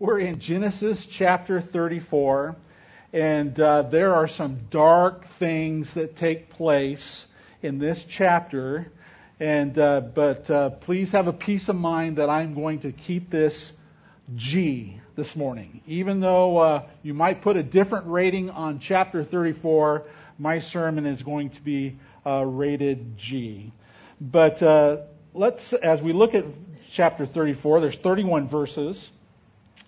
We're in Genesis chapter 34, and uh, there are some dark things that take place in this chapter. And uh, but uh, please have a peace of mind that I'm going to keep this G this morning, even though uh, you might put a different rating on chapter 34. My sermon is going to be uh, rated G. But uh, let's, as we look at chapter 34, there's 31 verses.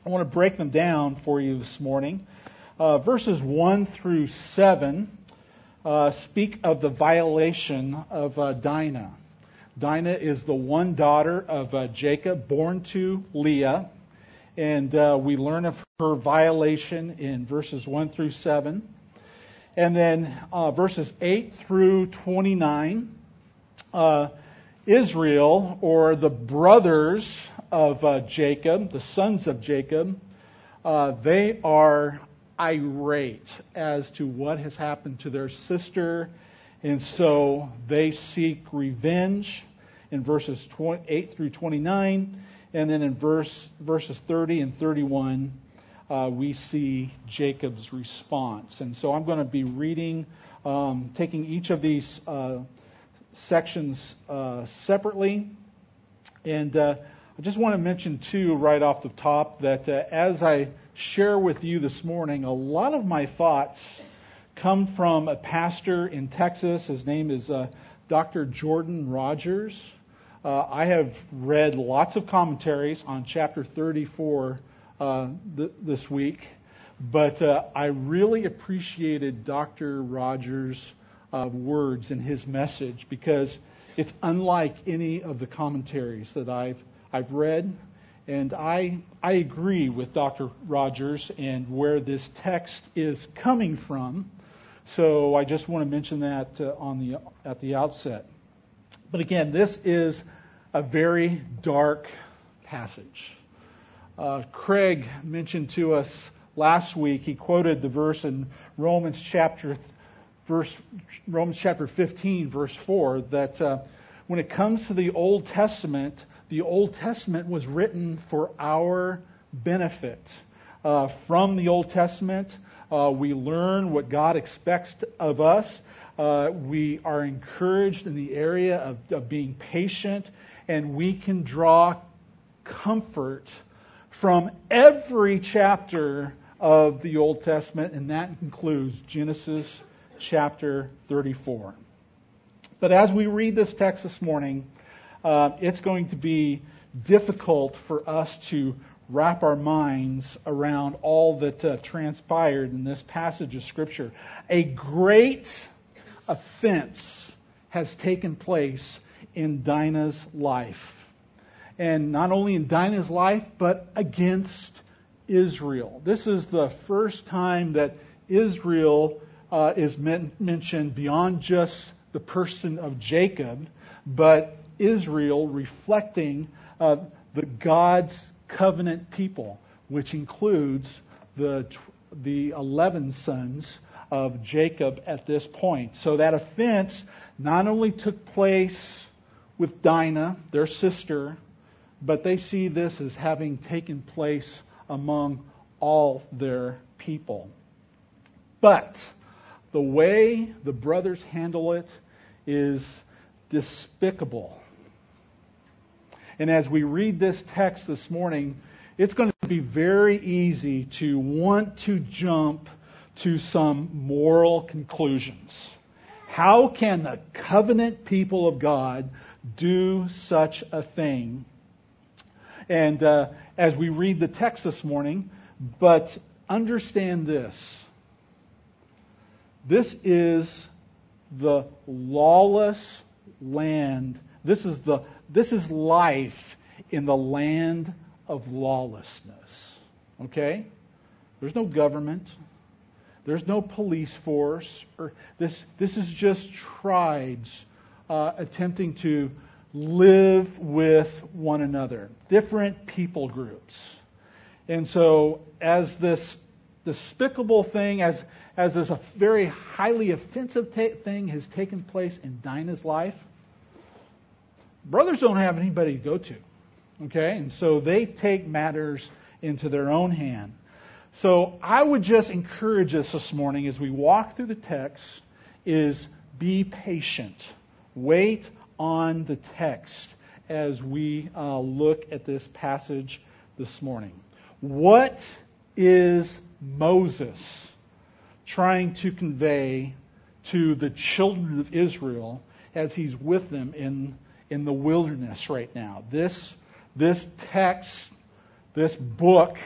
I want to break them down for you this morning. Uh, verses 1 through 7 uh, speak of the violation of uh, Dinah. Dinah is the one daughter of uh, Jacob, born to Leah, and uh, we learn of her violation in verses 1 through 7. And then uh, verses 8 through 29, Israel, or the brothers of uh, Jacob, the sons of Jacob, uh, they are irate as to what has happened to their sister, and so they seek revenge in verses 8 through 29, and then in verse verses 30 and 31, uh, we see Jacob's response. And so I'm going to be reading, um, taking each of these uh, sections uh, separately, and uh, I just want to mention too, right off the top, that uh, as I share with you this morning, a lot of my thoughts come from a pastor in Texas. His name is uh, Dr. Jordan Rogers. Uh, I have read lots of commentaries on chapter 34 uh, th- this week, but uh, I really appreciated Dr. Rogers' uh, words in his message because it's unlike any of the commentaries that I've I've read, and I, I agree with Dr. Rogers and where this text is coming from. So I just want to mention that uh, on the, at the outset. But again, this is a very dark passage. Uh, Craig mentioned to us last week, he quoted the verse in Romans chapter verse Romans chapter 15 verse 4 that uh, when it comes to the Old Testament, the Old Testament was written for our benefit. Uh, from the Old Testament, uh, we learn what God expects of us. Uh, we are encouraged in the area of, of being patient, and we can draw comfort from every chapter of the Old Testament, and that includes Genesis chapter 34. But as we read this text this morning, uh, it's going to be difficult for us to wrap our minds around all that uh, transpired in this passage of Scripture. A great offense has taken place in Dinah's life. And not only in Dinah's life, but against Israel. This is the first time that Israel uh, is men- mentioned beyond just the person of Jacob, but Israel reflecting uh, the God's covenant people, which includes the the eleven sons of Jacob at this point. So that offense not only took place with Dinah, their sister, but they see this as having taken place among all their people. But the way the brothers handle it is despicable. And as we read this text this morning, it's going to be very easy to want to jump to some moral conclusions. How can the covenant people of God do such a thing? And uh, as we read the text this morning, but understand this. This is the lawless land. This is the this is life in the land of lawlessness. Okay? There's no government. There's no police force. Or this, this is just tribes uh, attempting to live with one another, different people groups. And so, as this despicable thing, as, as this very highly offensive ta- thing has taken place in Dinah's life, brothers don't have anybody to go to. Okay? And so they take matters into their own hand. So I would just encourage us this morning as we walk through the text is be patient. Wait on the text as we uh, look at this passage this morning. What is Moses trying to convey to the children of Israel as he's with them in, in the wilderness right now? This, this text, this book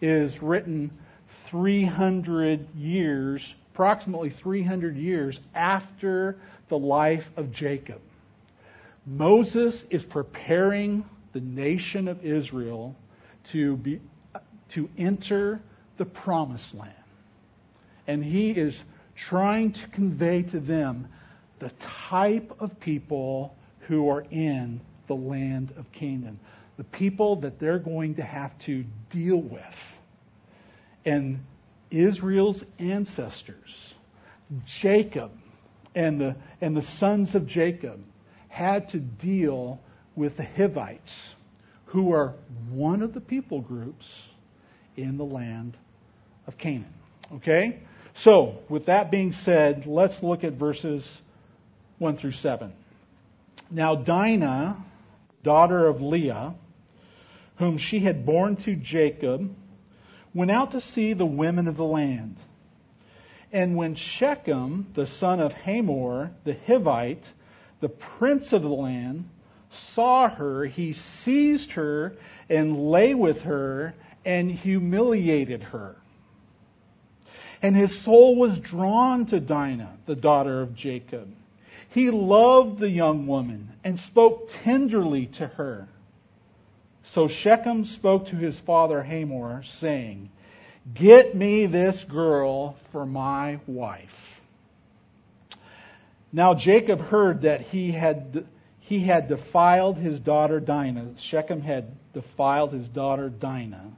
is written 300 years, approximately 300 years after the life of Jacob. Moses is preparing the nation of Israel to be to enter the promised land. And he is trying to convey to them the type of people who are in the land of Canaan, the people that they're going to have to deal with. And Israel's ancestors, Jacob and the, and the sons of Jacob, had to deal with the Hivites, who are one of the people groups in the land of Canaan. Okay? So, with that being said, let's look at verses 1 through 7. Now, Dinah, daughter of Leah, whom she had borne to Jacob, went out to see the women of the land. And when Shechem, the son of Hamor, the Hivite, the prince of the land, saw her, he seized her and lay with her and humiliated her. And his soul was drawn to Dinah, the daughter of Jacob. He loved the young woman and spoke tenderly to her. So Shechem spoke to his father Hamor, saying, Get me this girl for my wife. Now Jacob heard that he had, he had defiled his daughter Dinah. Shechem had defiled his daughter Dinah.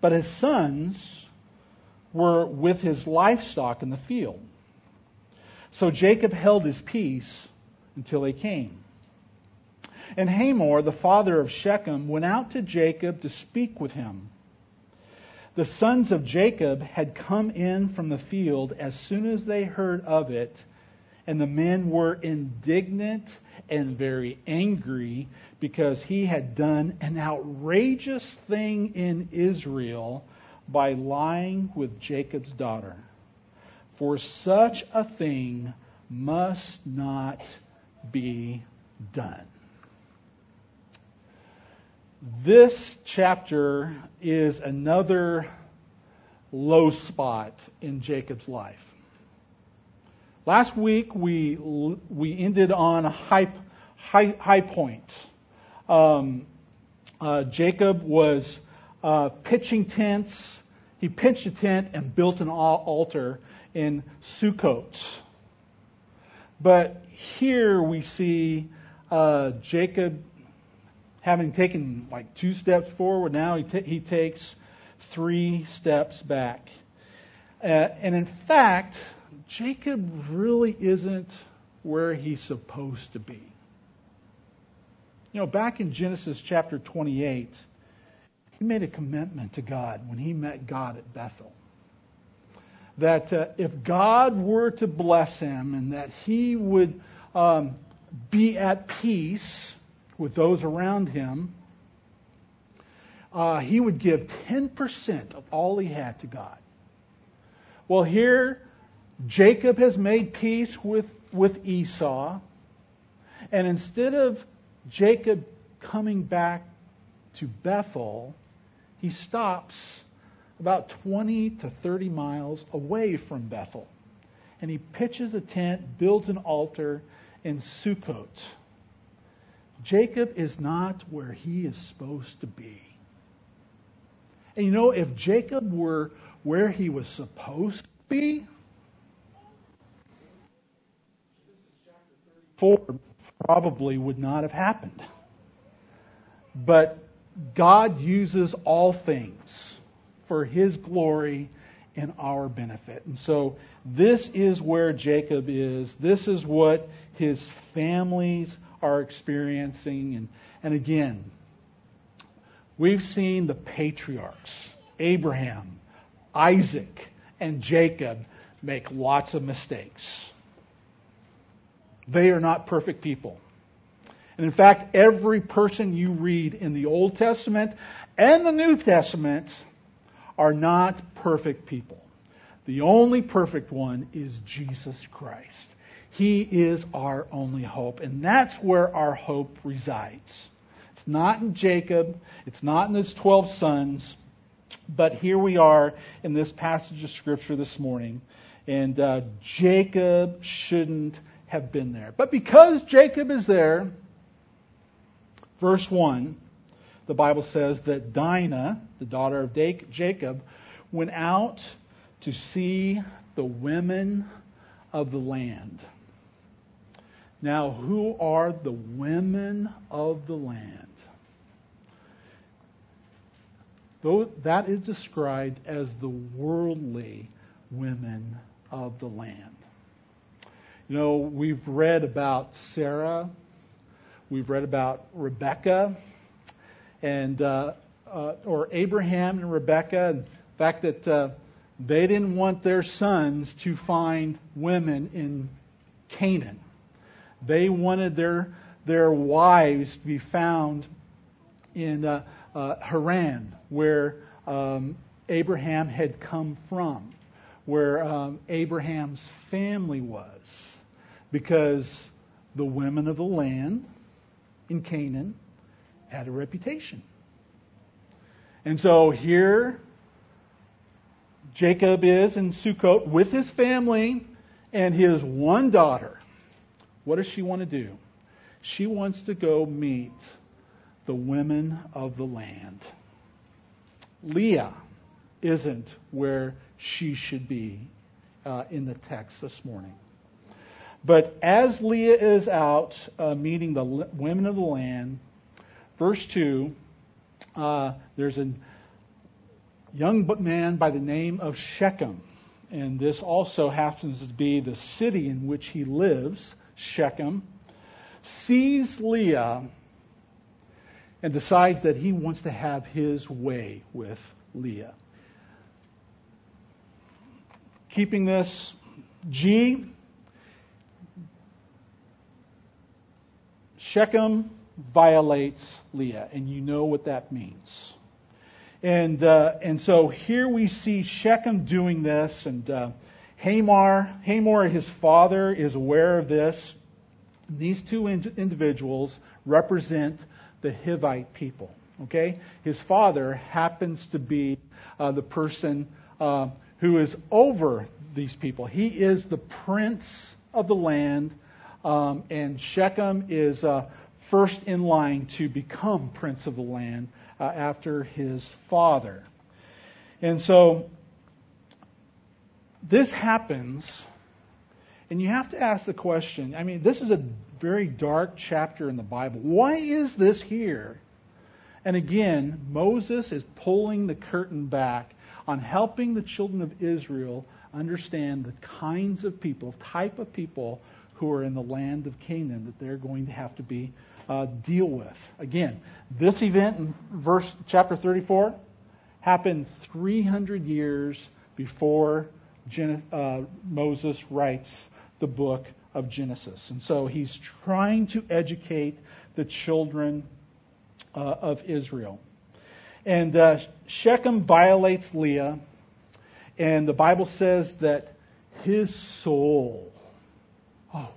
But his sons were with his livestock in the field. So Jacob held his peace until they came. And Hamor, the father of Shechem, went out to Jacob to speak with him. The sons of Jacob had come in from the field as soon as they heard of it, and the men were indignant and very angry because he had done an outrageous thing in Israel by lying with Jacob's daughter. For such a thing must not be done. This chapter is another low spot in Jacob's life. Last week we we ended on a high high, high point. Um, uh, Jacob was uh, pitching tents. He pitched a tent and built an altar in Sukkot. But here we see uh, Jacob having taken like two steps forward, now he, t- he takes three steps back. Uh, and in fact, Jacob really isn't where he's supposed to be. You know, back in Genesis chapter 28, he made a commitment to God when he met God at Bethel. That uh, if God were to bless him and that he would um, be at peace with those around him, uh, he would give 10% of all he had to God. Well, here, Jacob has made peace with, with Esau, and instead of Jacob coming back to Bethel, he stops about 20 to 30 miles away from Bethel. And he pitches a tent, builds an altar in Sukkot. Jacob is not where he is supposed to be. And you know, if Jacob were where he was supposed to be, four probably would not have happened. But God uses all things for his glory and our benefit. And so this is where Jacob is. This is what his families are experiencing. And, and again, We've seen the patriarchs, Abraham, Isaac, and Jacob, make lots of mistakes. They are not perfect people. And in fact, every person you read in the Old Testament and the New Testament are not perfect people. The only perfect one is Jesus Christ. He is our only hope, and that's where our hope resides. It's not in Jacob, it's not in his 12 sons, but here we are in this passage of Scripture this morning, and uh, Jacob shouldn't have been there. But because Jacob is there, verse 1, the Bible says that Dinah, the daughter of Jacob, went out to see the women of the land. Now, who are the women of the land? Though that is described as the worldly women of the land. You know, we've read about Sarah, we've read about Rebecca, and uh, uh, or Abraham and Rebecca, and the fact that uh, they didn't want their sons to find women in Canaan. They wanted their their wives to be found in uh, uh, Haran, where um, Abraham had come from, where um, Abraham's family was, because the women of the land in Canaan had a reputation. And so here Jacob is in Sukkot with his family and his one daughter. What does she want to do? She wants to go meet the women of the land. Leah isn't where she should be uh, in the text this morning. But as Leah is out uh, meeting the women of the land, verse 2, uh, there's a young man by the name of Shechem. And this also happens to be the city in which he lives, Shechem, sees Leah and decides that he wants to have his way with Leah. Keeping this G, Shechem violates Leah, and you know what that means. And uh, and so here we see Shechem doing this, and uh, Hamor, Hamor, his father, is aware of this. These two in- individuals represent the Hivite people. Okay, his father happens to be uh, the person uh, who is over these people. He is the prince of the land, um, and Shechem is uh, first in line to become prince of the land uh, after his father. And so this happens, and you have to ask the question. I mean, this is a very dark chapter in the Bible. Why is this here? And again, Moses is pulling the curtain back on helping the children of Israel understand the kinds of people, type of people who are in the land of Canaan that they're going to have to be uh, deal with. Again, this event in verse chapter 34 happened 300 years before Gen- uh, Moses writes the book of Genesis. And so he's trying to educate the children uh, of Israel. And uh, Shechem violates Leah, and the Bible says that his soul, oh,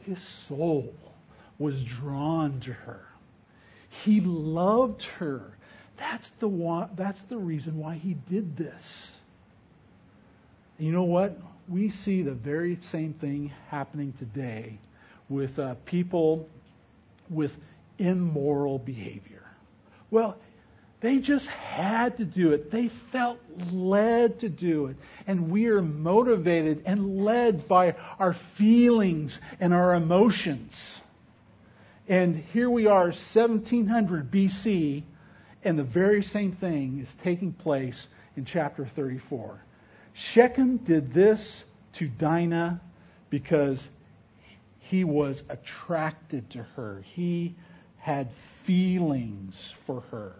his soul was drawn to her. He loved her. That's the that's the reason why he did this. And you know what? we see the very same thing happening today with uh, people with immoral behavior. Well, they just had to do it. They felt led to do it. And we are motivated and led by our feelings and our emotions. And here we are, 1700 BC, and the very same thing is taking place in chapter 34. Shechem did this to Dinah because he was attracted to her. He had feelings for her.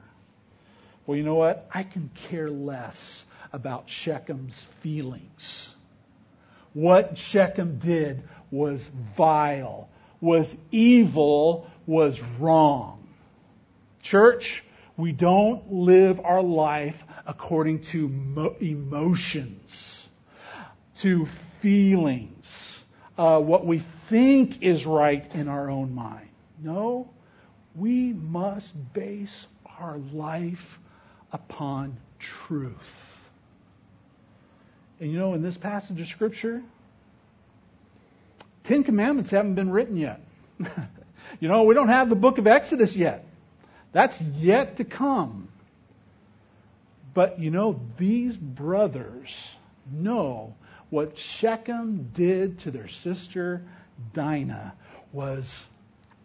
Well, you know what? I can care less about Shechem's feelings. What Shechem did was vile, was evil, was wrong. Church, we don't live our life according to mo- emotions, to feelings, uh, what we think is right in our own mind. No, we must base our life upon truth. And you know, in this passage of Scripture, Ten Commandments haven't been written yet. you know, we don't have the book of Exodus yet. That's yet to come. But you know, these brothers know what Shechem did to their sister Dinah was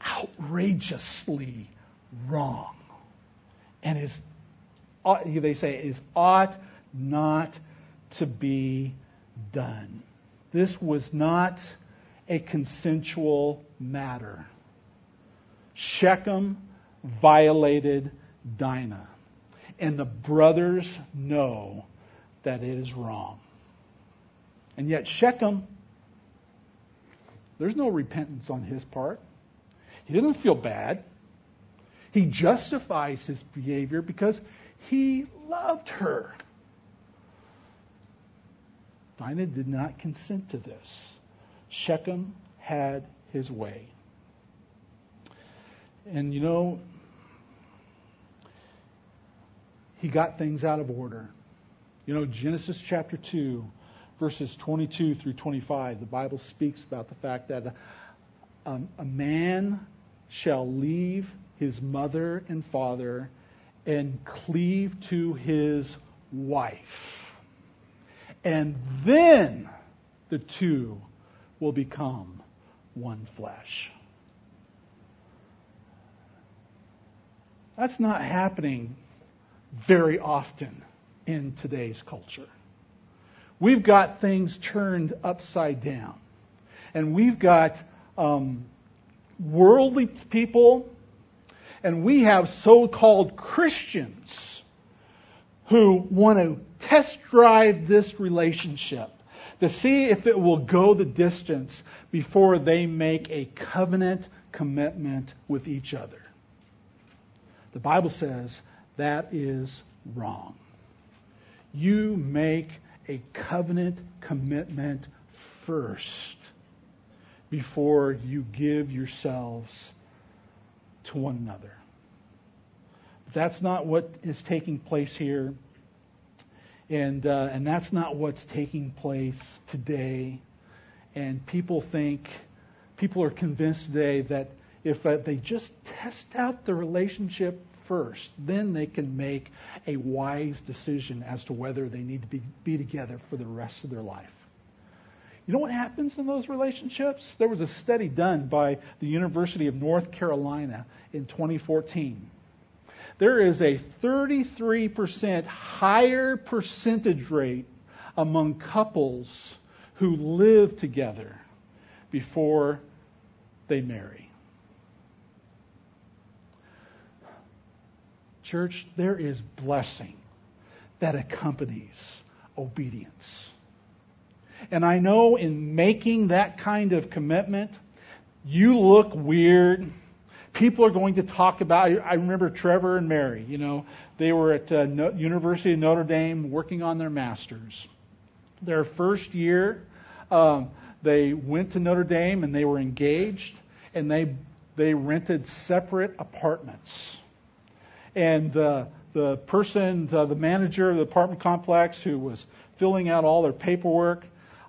outrageously wrong. And is, they say, is ought not to be done. This was not a consensual matter. Shechem violated Dinah. And the brothers know that it is wrong. And yet, Shechem, there's no repentance on his part. He doesn't feel bad. He justifies his behavior because he loved her. Dinah did not consent to this. Shechem had his way. And you know, he got things out of order. You know, Genesis chapter 2, verses 22 through 25, the Bible speaks about the fact that a, a man shall leave his mother and father and cleave to his wife. And then the two will become one flesh. That's not happening very often in today's culture. We've got things turned upside down. And we've got um, worldly people, and we have so called Christians who want to test drive this relationship to see if it will go the distance before they make a covenant commitment with each other. The Bible says that is wrong. You make a covenant commitment first before you give yourselves to one another. That's not what is taking place here. And, uh, and that's not what's taking place today. And people think, people are convinced today that if uh, they just test out the relationship first, then they can make a wise decision as to whether they need to be, be together for the rest of their life. You know what happens in those relationships? There was a study done by the University of North Carolina in 2014. There is a 33% higher percentage rate among couples who live together before they marry. Church, there is blessing that accompanies obedience. And I know in making that kind of commitment, you look weird. People are going to talk about. I remember Trevor and Mary. You know, they were at uh, no, University of Notre Dame working on their masters. Their first year, um, they went to Notre Dame and they were engaged, and they they rented separate apartments. And uh, the person, uh, the manager of the apartment complex, who was filling out all their paperwork,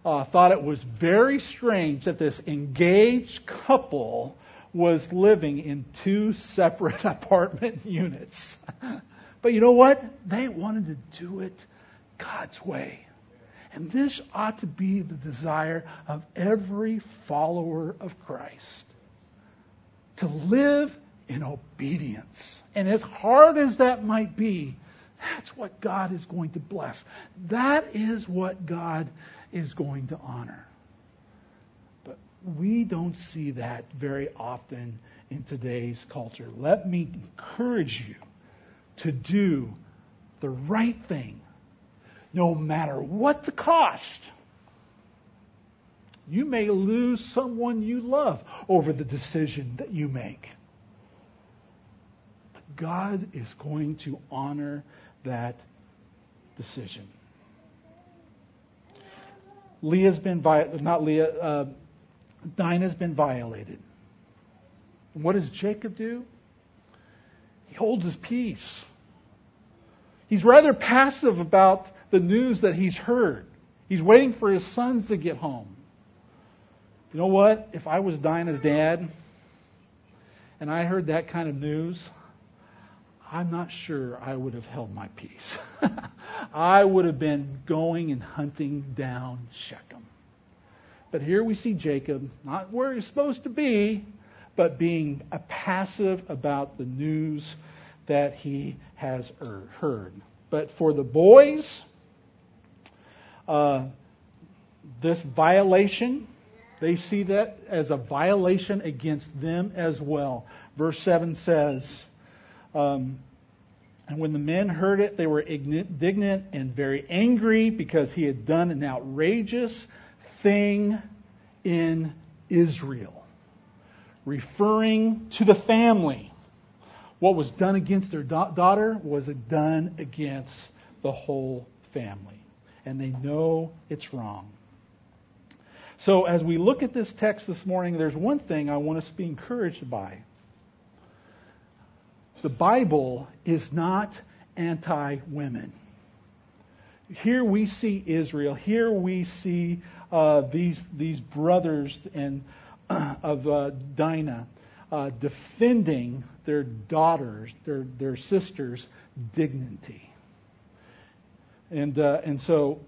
uh, thought it was very strange that this engaged couple was living in two separate apartment units. but you know what? They wanted to do it God's way. And this ought to be the desire of every follower of Christ to live in obedience. And as hard as that might be, that's what God is going to bless. That is what God is going to honor. We don't see that very often in today's culture. Let me encourage you to do the right thing, no matter what the cost. You may lose someone you love over the decision that you make. But God is going to honor that decision. Leah's been not Leah, uh, Dinah's been violated. And what does Jacob do? He holds his peace. He's rather passive about the news that he's heard. He's waiting for his sons to get home. You know what? If I was Dinah's dad and I heard that kind of news, I'm not sure I would have held my peace. I would have been going and hunting down Shechem. But here we see Jacob, not where he's supposed to be, but being passive about the news that he has er, heard. But for the boys, uh, this violation, they see that as a violation against them as well. Verse 7 says, um, and when the men heard it, they were indignant and very angry because he had done an outrageous thing in Israel, referring to the family. What was done against their da- daughter was done against the whole family. And they know it's wrong. So, as we look at this text this morning, there's one thing I want us to be encouraged by. The Bible is not anti women. Here we see Israel. Here we see uh, these these brothers and of uh, Dinah uh, defending their daughters, their their sisters' dignity. And uh, and so,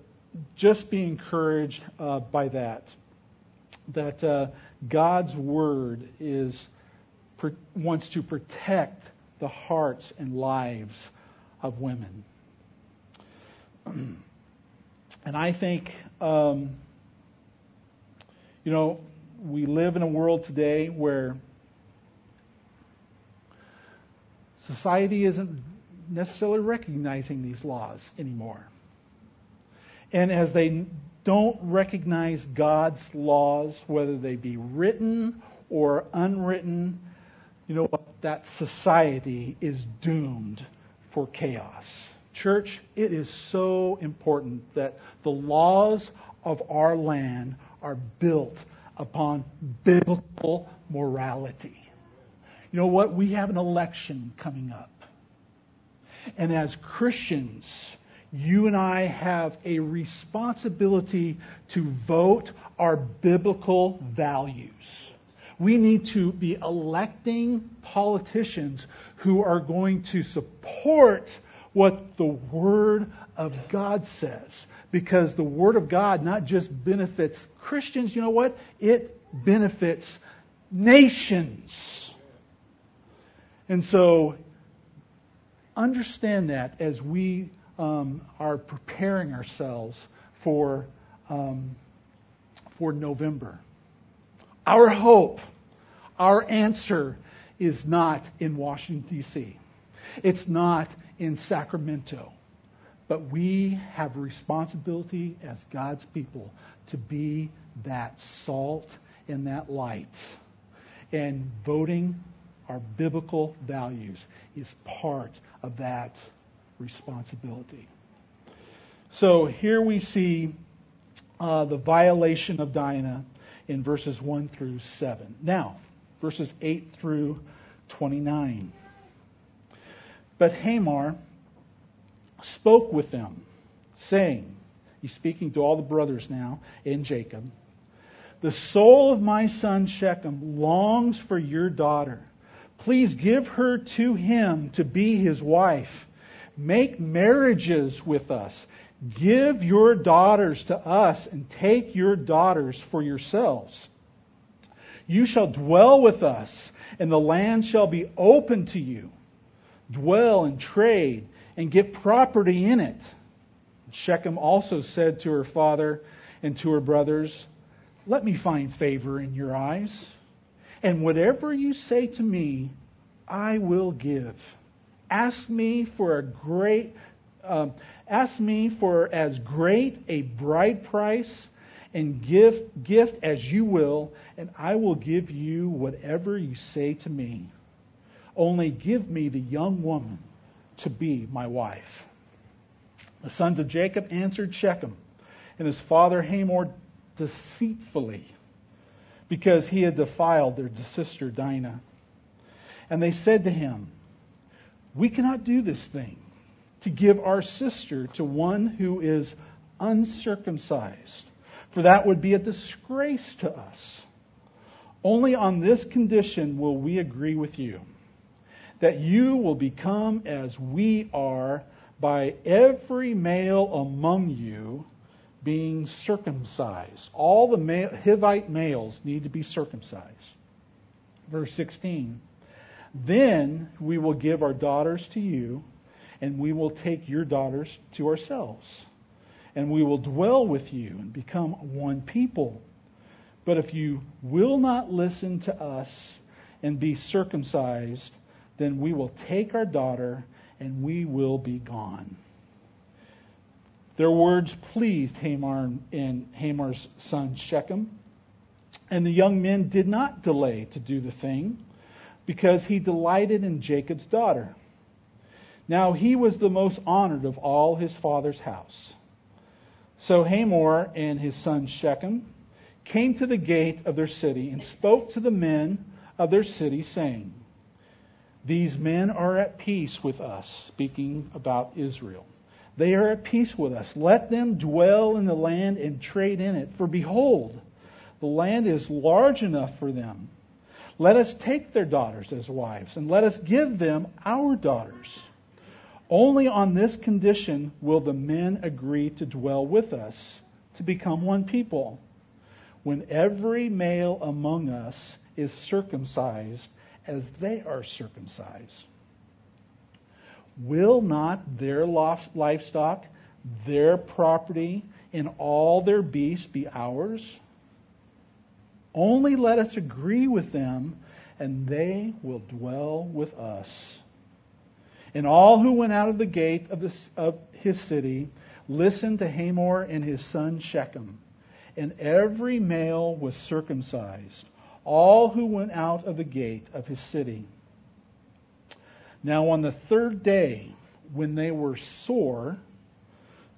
just be encouraged uh, by that. That God's word is wants to protect the hearts and lives of women. And I think, um, you know, we live in a world today where society isn't necessarily recognizing these laws anymore. And as they don't recognize God's laws, whether they be written or unwritten, you know what? That society is doomed for chaos. Church, it is so important that the laws of our land are built upon biblical morality. You know what? We have an election coming up. And as Christians, you and I have a responsibility to vote our biblical values. We need to be electing politicians who are going to support what the Word of God says. Because the Word of God not just benefits Christians, you know what? It benefits nations. And so, understand that as we um, are preparing ourselves for, um, for November. Our hope, our answer is not in Washington, D.C. It's not in Sacramento. But we have responsibility as God's people to be that salt and that light. And voting our biblical values is part of that responsibility. So here we see uh, the violation of Dinah in verses 1 through 7. Now, verses 8 through 29. But Hamor spoke with them, saying, He's speaking to all the brothers now in Jacob. The soul of my son Shechem longs for your daughter. Please give her to him to be his wife. Make marriages with us Give your daughters to us and take your daughters for yourselves. You shall dwell with us, and the land shall be open to you. Dwell and trade and get property in it. Shechem also said to her father and to her brothers, Let me find favor in your eyes, and whatever you say to me, I will give. Ask me for a great um, ask me for as great a bride price and gift, gift as you will, and I will give you whatever you say to me. Only give me the young woman to be my wife. The sons of Jacob answered Shechem and his father Hamor deceitfully because he had defiled their sister Dinah. And they said to him, We cannot do this thing to give our sister to one who is uncircumcised, for that would be a disgrace to us. Only on this condition will we agree with you, that you will become as we are by every male among you being circumcised. All the male, Hivite males need to be circumcised. Verse 16. Then we will give our daughters to you, and we will take your daughters to ourselves. And we will dwell with you and become one people. But if you will not listen to us and be circumcised, then we will take our daughter and we will be gone. Their words pleased Hamor and Hamor's son Shechem. And the young men did not delay to do the thing because he delighted in Jacob's daughter. Now he was the most honored of all his father's house. So Hamor and his son Shechem came to the gate of their city and spoke to the men of their city, saying, These men are at peace with us, speaking about Israel. They are at peace with us. Let them dwell in the land and trade in it. For behold, the land is large enough for them. Let us take their daughters as wives, and let us give them our daughters. Only on this condition will the men agree to dwell with us, to become one people. When every male among us is circumcised as they are circumcised Will not their livestock, their property, and all their beasts be ours? Only let us agree with them, and they will dwell with us. And all who went out of the gate of, of his city listened to Hamor and his son Shechem. And every male was circumcised, all who went out of the gate of his city. Now, on the third day, when they were sore,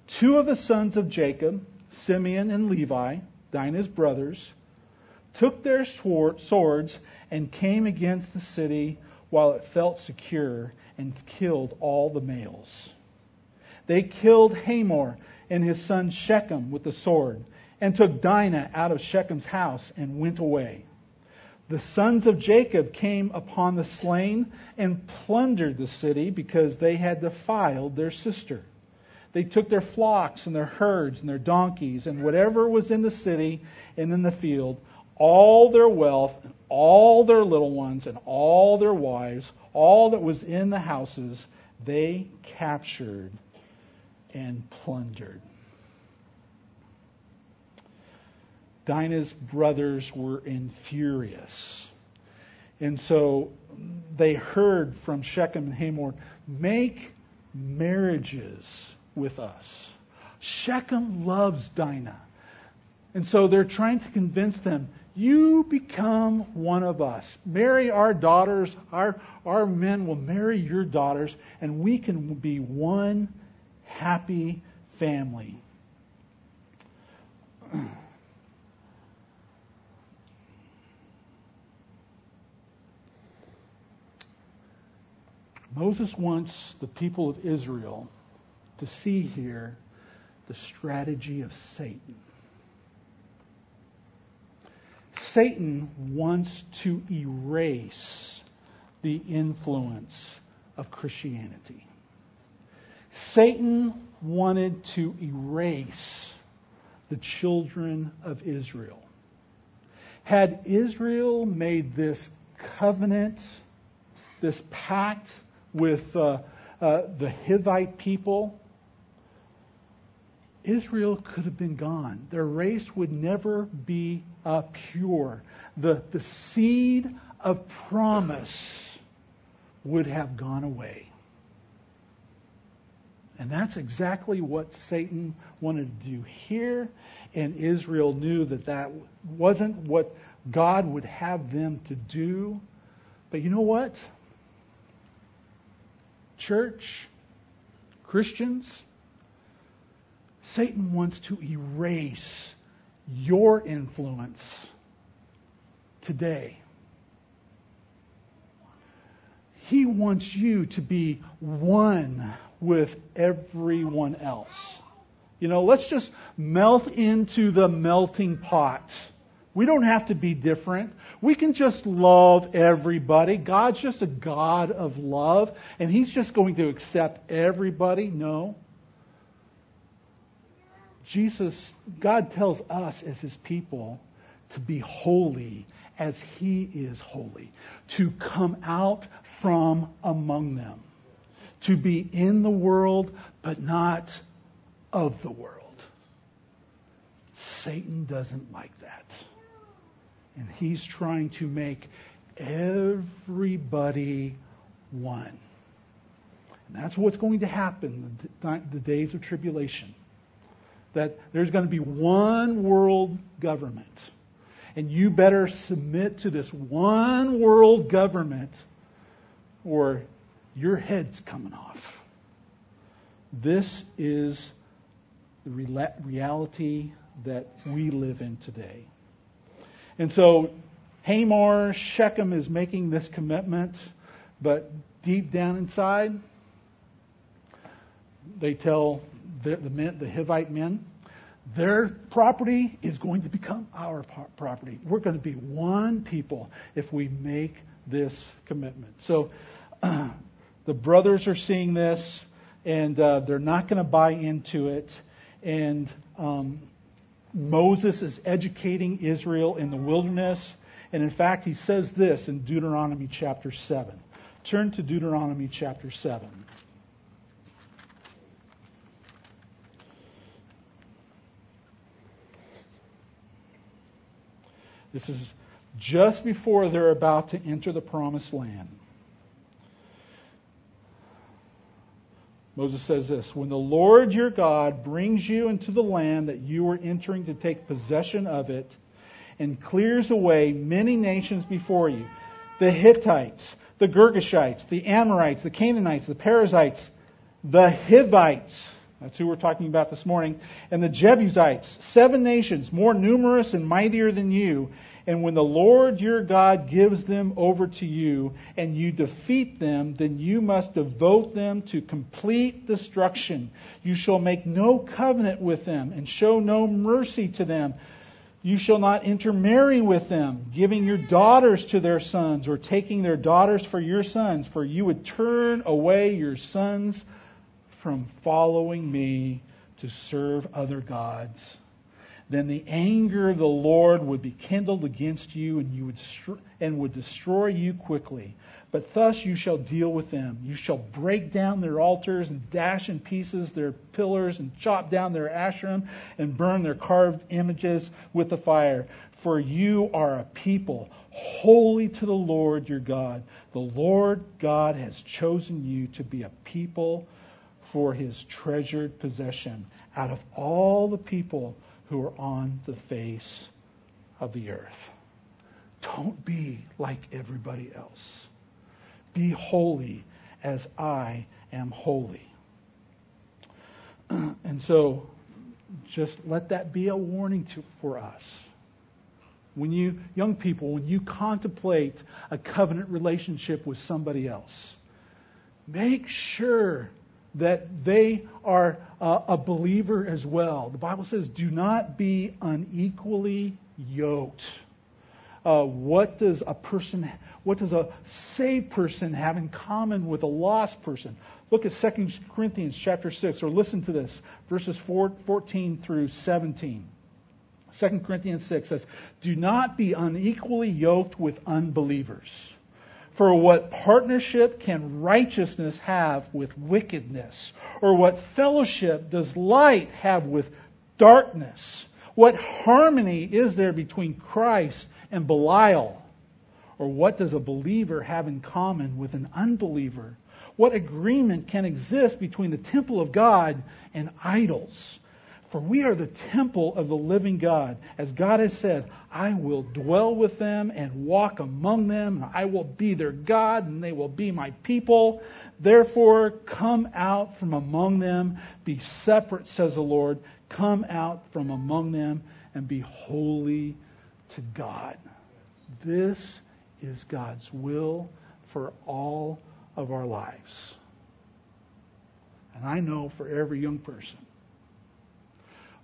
two of the sons of Jacob, Simeon and Levi, Dinah's brothers, took their swords and came against the city while it felt secure and killed all the males. They killed Hamor and his son Shechem with the sword and took Dinah out of Shechem's house and went away the sons of Jacob came upon the slain and plundered the city because they had defiled their sister. They took their flocks and their herds and their donkeys and whatever was in the city and in the field, all their wealth, and all their little ones, and all their wives, all that was in the houses, they captured and plundered. Dinah's brothers were infurious. And so they heard from Shechem and Hamor, make marriages with us. Shechem loves Dinah. And so they're trying to convince them, you become one of us. Marry our daughters. Our, our men will marry your daughters, and we can be one happy family. Moses wants the people of Israel to see here the strategy of Satan. Satan wants to erase the influence of Christianity. Satan wanted to erase the children of Israel. Had Israel made this covenant, this pact with uh, uh, the Hivite people, Israel could have been gone. Their race would never be uh, pure. The, the seed of promise would have gone away. And that's exactly what Satan wanted to do here. And Israel knew that that wasn't what God would have them to do. But you know what? Church, Christians, Satan wants to erase your influence today. He wants you to be one with everyone else. You know, let's just melt into the melting pot. We don't have to be different. We can just love everybody. God's just a God of love, and He's just going to accept everybody. No. Jesus, God tells us as His people to be holy as He is holy, to come out from among them, to be in the world, but not of the world. Satan doesn't like that. And he's trying to make everybody one. And that's what's going to happen the, the days of tribulation. That there's going to be one world government. And you better submit to this one world government or your head's coming off. This is the reality that we live in today. And so Hamor, Shechem is making this commitment, but deep down inside, they tell the, the, men, the Hivite men, their property is going to become our property. We're going to be one people if we make this commitment. So uh, the brothers are seeing this, and uh, they're not going to buy into it. And um, Moses is educating Israel in the wilderness. And in fact, he says this in Deuteronomy chapter 7. Turn to Deuteronomy chapter 7. This is just before they're about to enter the promised land. Moses says this When the Lord your God brings you into the land that you are entering to take possession of it, and clears away many nations before you the Hittites, the Girgashites, the Amorites, the Canaanites, the Perizzites, the Hivites, that's who we're talking about this morning, and the Jebusites, seven nations more numerous and mightier than you, and when the Lord your God gives them over to you and you defeat them, then you must devote them to complete destruction. You shall make no covenant with them and show no mercy to them. You shall not intermarry with them, giving your daughters to their sons or taking their daughters for your sons, for you would turn away your sons from following me to serve other gods then the anger of the Lord would be kindled against you and you would and would destroy you quickly. But thus you shall deal with them. You shall break down their altars and dash in pieces their pillars and chop down their asherim and burn their carved images with the fire. For you are a people holy to the Lord your God. The Lord God has chosen you to be a people for his treasured possession out of all the people who are on the face of the earth. Don't be like everybody else. Be holy as I am holy. And so, just let that be a warning to, for us. When you, young people, when you contemplate a covenant relationship with somebody else, make sure that they are uh, a believer as well. The Bible says, do not be unequally yoked. Uh, what does a person, what does a saved person have in common with a lost person? Look at 2 Corinthians chapter 6, or listen to this, verses 4, 14 through 17. 2 Corinthians 6 says, Do not be unequally yoked with unbelievers. For what partnership can righteousness have with wickedness? Or what fellowship does light have with darkness? What harmony is there between Christ and Belial? Or what does a believer have in common with an unbeliever? What agreement can exist between the temple of God and idols? For we are the temple of the living God. As God has said, I will dwell with them and walk among them. And I will be their God and they will be my people. Therefore, come out from among them. Be separate, says the Lord. Come out from among them and be holy to God. This is God's will for all of our lives. And I know for every young person,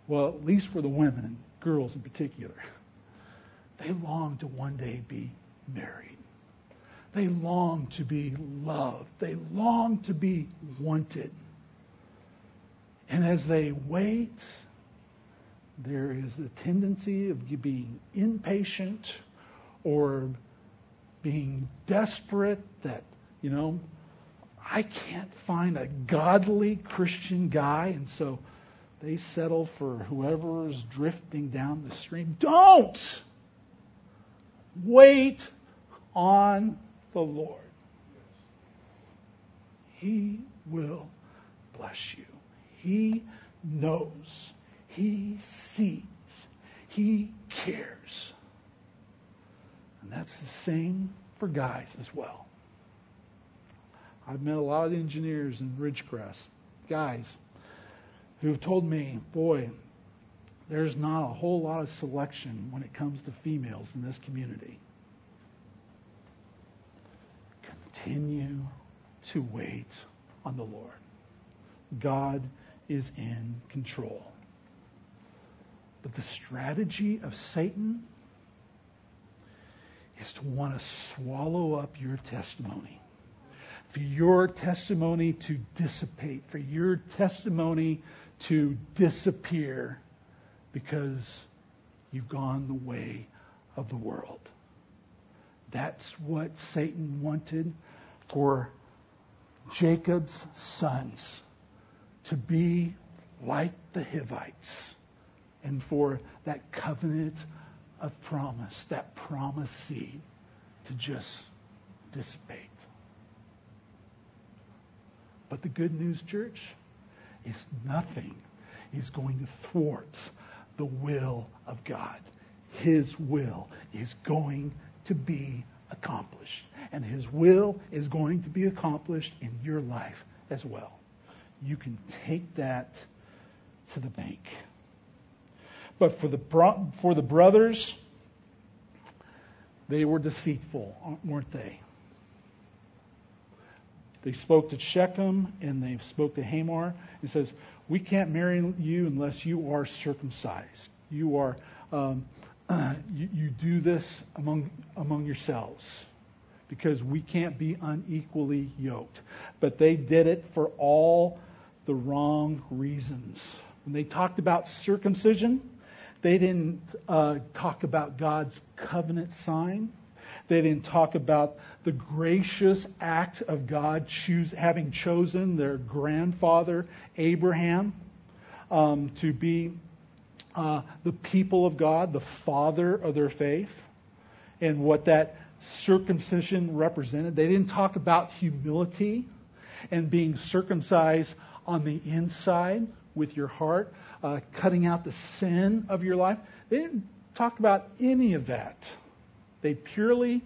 well, at least for the women and girls in particular, they long to one day be married. They long to be loved. They long to be wanted. And as they wait, there is a tendency of being impatient or being desperate that, you know, I can't find a godly Christian guy, and so they settle for whoever is drifting down the stream. Don't! Wait on the Lord. He will bless you. He knows. He sees. He cares. And that's the same for guys as well. I've met a lot of engineers in Ridgecrest, guys, who've told me, boy, there's not a whole lot of selection when it comes to females in this community. Continue to wait on the Lord. God is in control. But the strategy of Satan is to want to swallow up your testimony. For your testimony to dissipate, for your testimony to disappear because you've gone the way of the world. That's what Satan wanted for Jacob's sons to be like the Hivites and for that covenant of promise, that promised seed to just dissipate. But the good news, church, is nothing is going to thwart the will of God. His will is going to be accomplished. And His will is going to be accomplished in your life as well. You can take that to the bank. But for the, for the brothers, they were deceitful, weren't they? They spoke to Shechem and they spoke to Hamor. It says, We can't marry you unless you are circumcised. You are, um, uh, you, you do this among, among yourselves because we can't be unequally yoked. But they did it for all the wrong reasons. When they talked about circumcision, they didn't uh, talk about God's covenant sign. They didn't talk about the gracious act of God choose, having chosen their grandfather, Abraham, um, to be uh, the people of God, the father of their faith, and what that circumcision represented. They didn't talk about humility and being circumcised on the inside with your heart, uh, cutting out the sin of your life. They didn't talk about any of that. They purely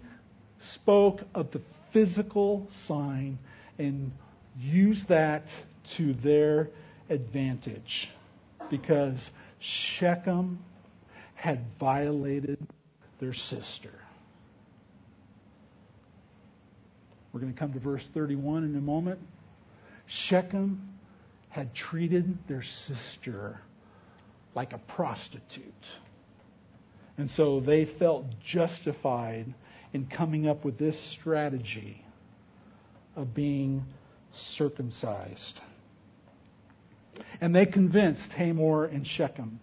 spoke of the physical sign and used that to their advantage because Shechem had violated their sister. We're going to come to verse 31 in a moment. Shechem had treated their sister like a prostitute. And so they felt justified in coming up with this strategy of being circumcised. And they convinced Hamor and Shechem.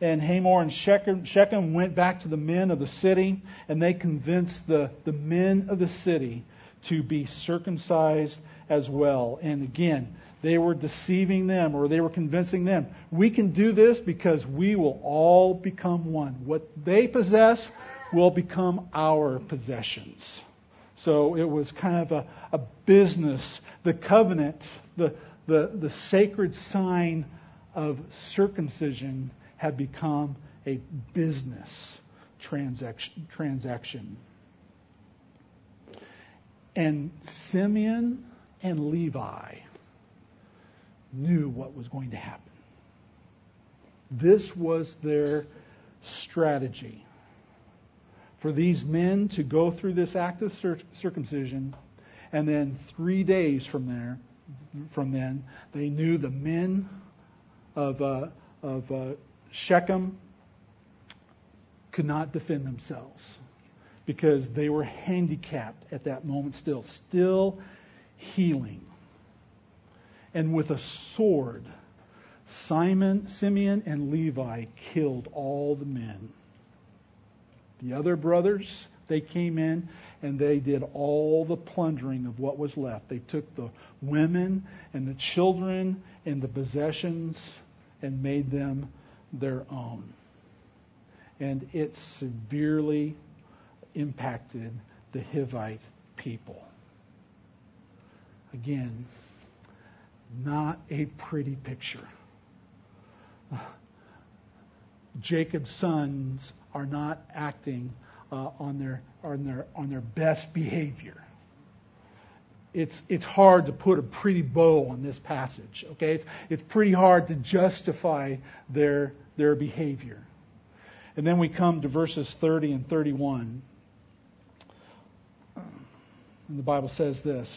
And Hamor and Shechem, Shechem went back to the men of the city, and they convinced the, the men of the city to be circumcised as well. And again, they were deceiving them or they were convincing them. We can do this because we will all become one. What they possess will become our possessions. So it was kind of a, a business. The covenant, the, the, the sacred sign of circumcision had become a business transaction. transaction. And Simeon and Levi knew what was going to happen. This was their strategy. For these men to go through this act of circumcision, and then three days from there, from then, they knew the men of, uh, of uh, Shechem could not defend themselves because they were handicapped at that moment still, still healing. And with a sword, Simon, Simeon, and Levi killed all the men. The other brothers, they came in and they did all the plundering of what was left. They took the women and the children and the possessions and made them their own. And it severely impacted the Hivite people. Again, not a pretty picture. Jacob's sons are not acting uh, on their on their on their best behavior. It's it's hard to put a pretty bow on this passage. Okay, it's it's pretty hard to justify their their behavior. And then we come to verses 30 and 31. And the Bible says this.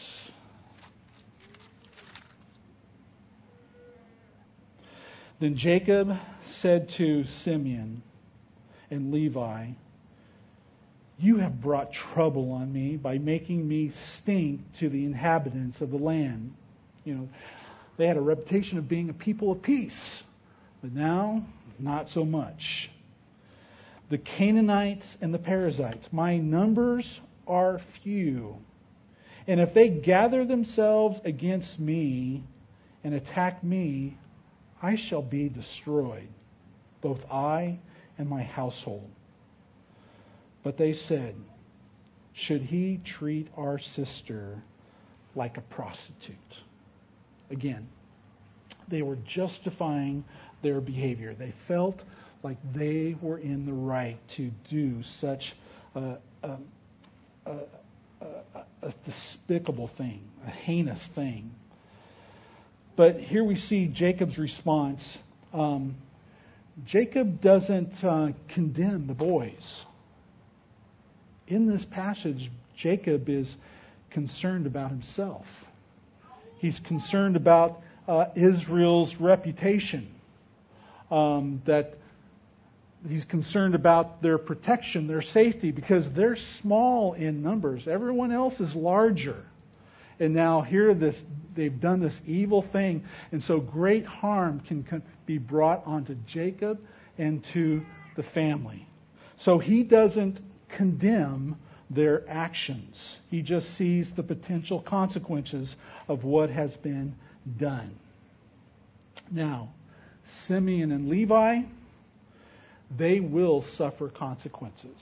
Then Jacob said to Simeon and Levi, You have brought trouble on me by making me stink to the inhabitants of the land. You know, they had a reputation of being a people of peace, but now, not so much. The Canaanites and the Perizzites, my numbers are few. And if they gather themselves against me and attack me, I shall be destroyed, both I and my household. But they said, Should he treat our sister like a prostitute? Again, they were justifying their behavior. They felt like they were in the right to do such a, a, a, a despicable thing, a heinous thing. But here we see Jacob's response. Um, Jacob doesn't uh, condemn the boys. In this passage, Jacob is concerned about himself. He's concerned about uh, Israel's reputation. Um, that he's concerned about their protection, their safety, because they're small in numbers. Everyone else is larger. And now here this they've done this evil thing, and so great harm can be brought onto Jacob and to the family. So he doesn't condemn their actions. He just sees the potential consequences of what has been done. Now, Simeon and Levi, they will suffer consequences.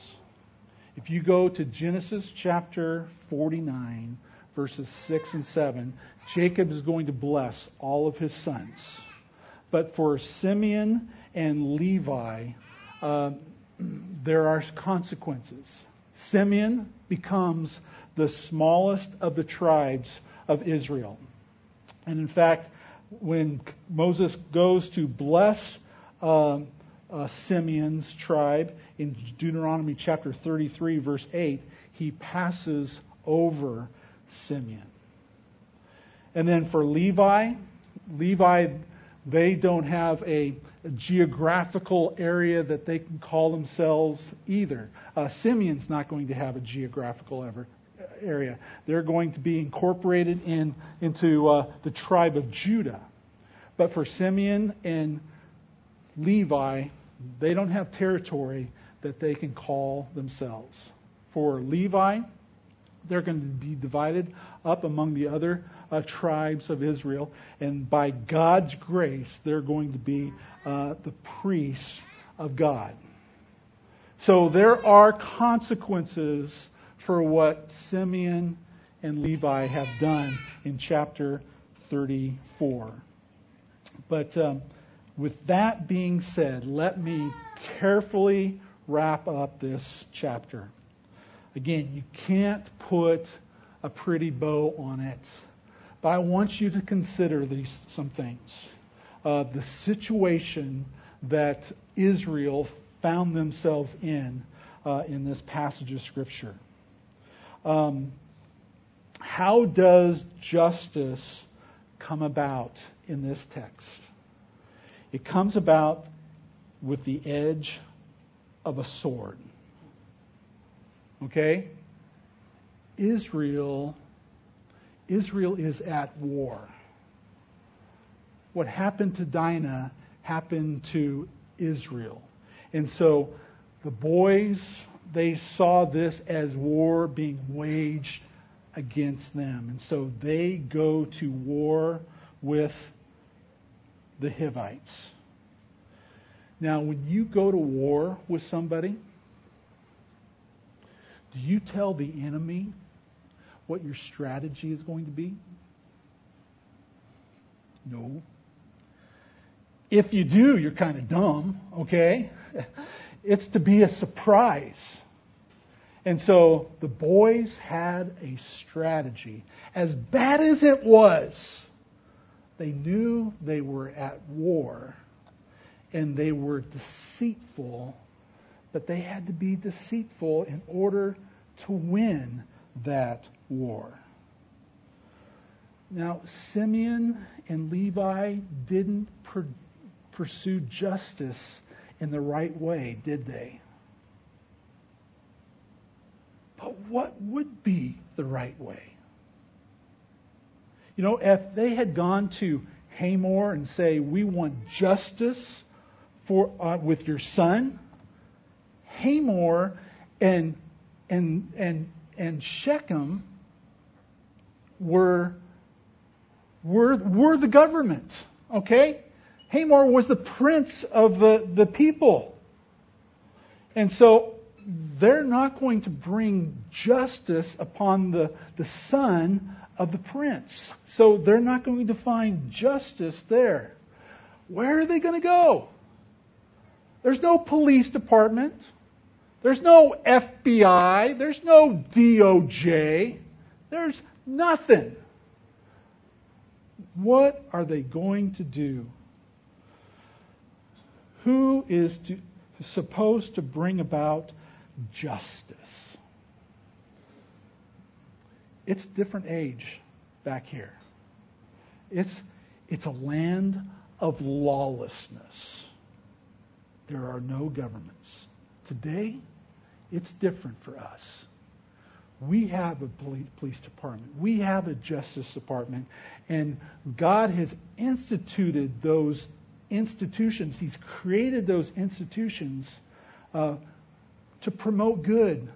If you go to Genesis chapter 49, verses 6 and 7, Jacob is going to bless all of his sons. But for Simeon and Levi, uh, there are consequences. Simeon becomes the smallest of the tribes of Israel. And in fact, when Moses goes to bless uh, uh, Simeon's tribe in Deuteronomy chapter 33, verse 8, he passes over Simeon. And then for Levi, Levi, they don't have a, geographical area that they can call themselves either. Uh, Simeon's not going to have a geographical ever, area. They're going to be incorporated in, into uh, the tribe of Judah. But for Simeon and Levi, they don't have territory that they can call themselves. For Levi, they're going to be divided up among the other uh, tribes of Israel, and by God's grace, they're going to be uh, the priests of God. So there are consequences for what Simeon and Levi have done in chapter 34. But um, with that being said, let me carefully wrap up this chapter. Again, you can't put a pretty bow on it, but I want you to consider these some things. Uh, the situation that Israel found themselves in uh, in this passage of Scripture. Um, how does justice come about in this text? It comes about with the edge of a sword. Okay? Israel Israel is at war. What happened to Dinah happened to Israel. And so the boys, they saw this as war being waged against them. And so they go to war with the Hivites. Now, when you go to war with somebody, do you tell the enemy what your strategy is going to be? No. If you do, you're kind of dumb, okay? It's to be a surprise. And so the boys had a strategy. As bad as it was, they knew they were at war and they were deceitful, but they had to be deceitful in order to win that war. Now, Simeon and Levi didn't per- pursue justice in the right way, did they? But what would be the right way? You know, if they had gone to Hamor and say, "We want justice for uh, with your son," Hamor and and and and Shechem were were were the government. Okay, Hamor was the prince of the the people, and so they're not going to bring justice upon the, the son of the prince. So they're not going to find justice there. Where are they going to go? There's no police department. There's no FBI. There's no DOJ. There's nothing. What are they going to do? Who is to, supposed to bring about justice. It's a different age back here. It's, it's a land of lawlessness. There are no governments. Today, it's different for us. We have a police department. We have a justice department. And God has instituted those institutions. He's created those institutions uh, to promote good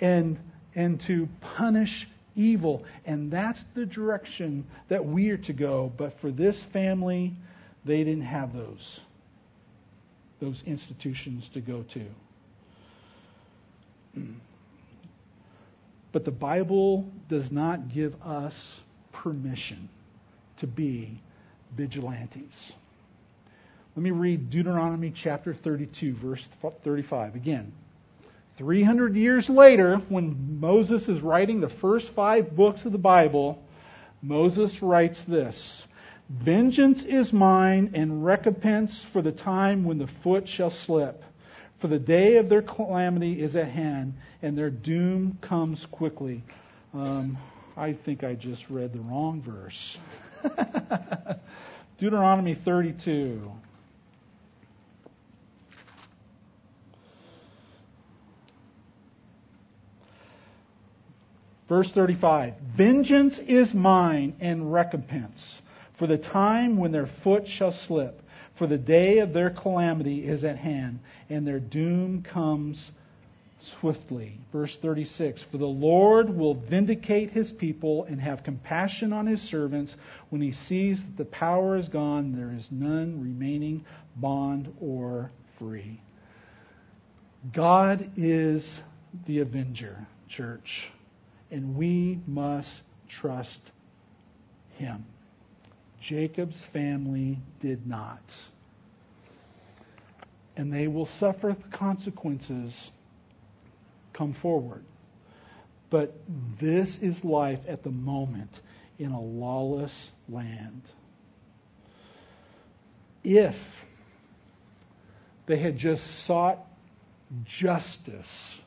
and, and to punish evil. And that's the direction that we are to go. But for this family, they didn't have those, those institutions to go to. But the Bible does not give us permission to be vigilantes. Let me read Deuteronomy chapter 32, verse 35 again. 300 years later, when Moses is writing the first five books of the Bible, Moses writes this Vengeance is mine, and recompense for the time when the foot shall slip. For the day of their calamity is at hand, and their doom comes quickly. Um, I think I just read the wrong verse. Deuteronomy 32. Verse 35 Vengeance is mine and recompense for the time when their foot shall slip, for the day of their calamity is at hand, and their doom comes swiftly. Verse 36 For the Lord will vindicate his people and have compassion on his servants when he sees that the power is gone, there is none remaining bond or free. God is the avenger church, and we must trust him. Jacob's family did not. And they will suffer the consequences come forward. But this is life at the moment in a lawless land. If they had just sought justice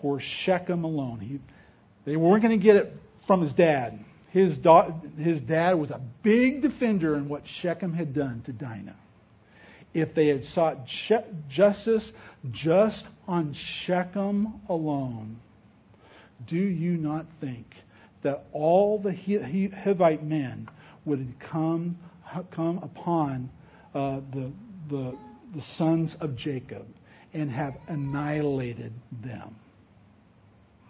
for Shechem alone, he, they weren't going to get it from his dad. His, da- his dad was a big defender in what Shechem had done to Dinah. If they had sought she- justice just on Shechem alone, do you not think that all the Hivite men would come, come upon uh, the, the, the sons of Jacob and have annihilated them?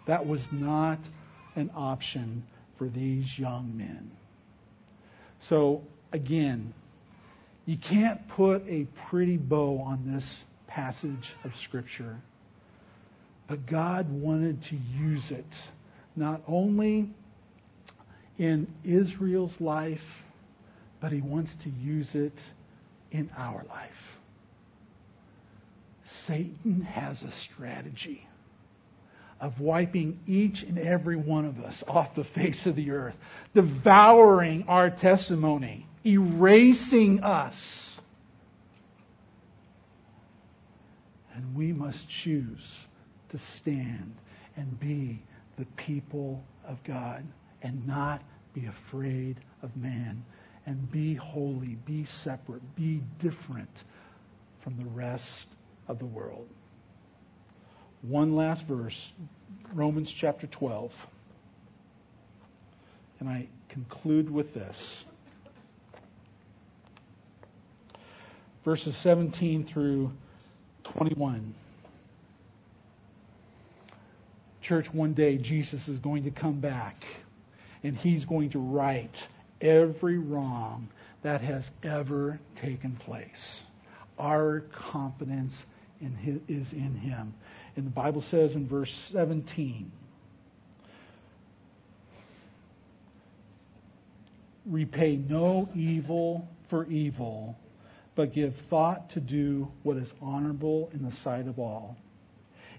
That was not an option for these young men. So, again, you can't put a pretty bow on this passage of Scripture. But God wanted to use it not only in Israel's life, but He wants to use it in our life. Satan has a strategy of wiping each and every one of us off the face of the earth, devouring our testimony, erasing us. And we must choose to stand and be the people of God and not be afraid of man and be holy, be separate, be different from the rest of the world. One last verse, Romans chapter 12. And I conclude with this. Verses 17 through 21. Church, one day Jesus is going to come back and he's going to right every wrong that has ever taken place. Our confidence in his, is in him. And the Bible says in verse 17, repay no evil for evil, but give thought to do what is honorable in the sight of all.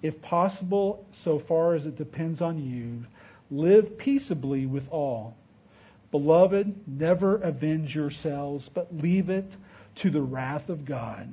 If possible, so far as it depends on you, live peaceably with all. Beloved, never avenge yourselves, but leave it to the wrath of God.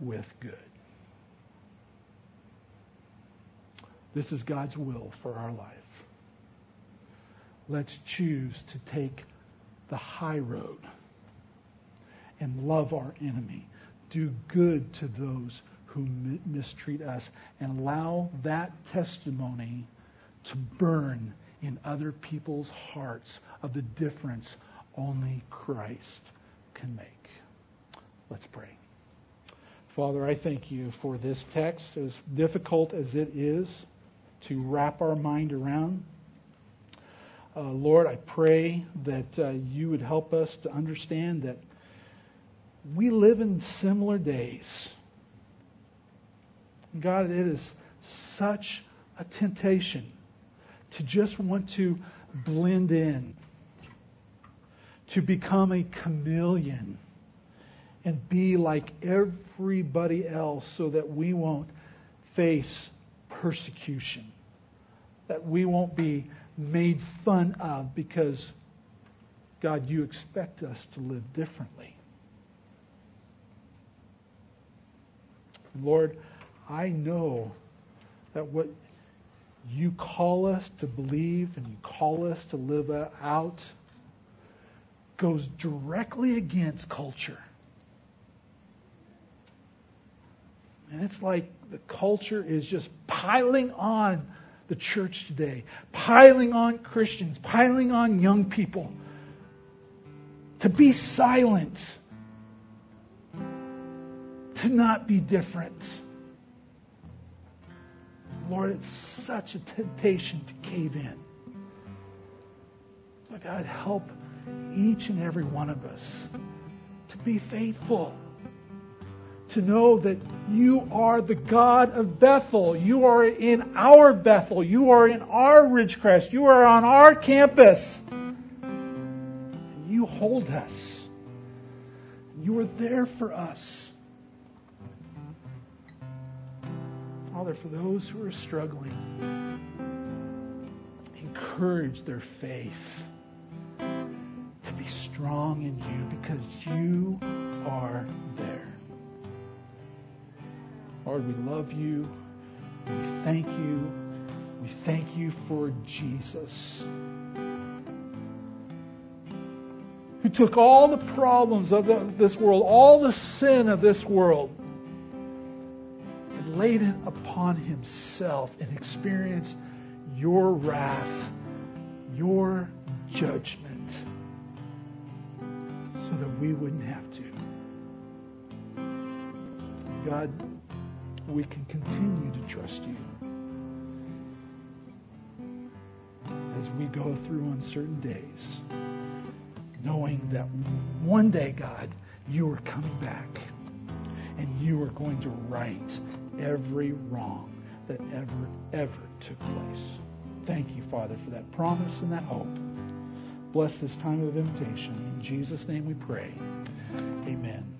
with good. This is God's will for our life. Let's choose to take the high road and love our enemy. Do good to those who mistreat us and allow that testimony to burn in other people's hearts of the difference only Christ can make. Let's pray. Father, I thank you for this text, as difficult as it is to wrap our mind around. Uh, Lord, I pray that uh, you would help us to understand that we live in similar days. God, it is such a temptation to just want to blend in, to become a chameleon and be like everybody else so that we won't face persecution, that we won't be made fun of because, God, you expect us to live differently. Lord, I know that what you call us to believe and you call us to live out goes directly against culture. And it's like the culture is just piling on the church today, piling on Christians, piling on young people to be silent, to not be different. Lord, it's such a temptation to cave in. So God, help each and every one of us to be faithful to know that you are the God of Bethel. You are in our Bethel. You are in our Ridgecrest. You are on our campus. You hold us. You are there for us. Father, for those who are struggling, encourage their faith to be strong in you because you are there. Lord, we love you. We thank you. We thank you for Jesus, who took all the problems of the, this world, all the sin of this world, and laid it upon himself and experienced your wrath, your judgment, so that we wouldn't have to. God, we can continue to trust you as we go through uncertain days, knowing that one day, God, you are coming back and you are going to right every wrong that ever, ever took place. Thank you, Father, for that promise and that hope. Bless this time of invitation. In Jesus' name we pray. Amen.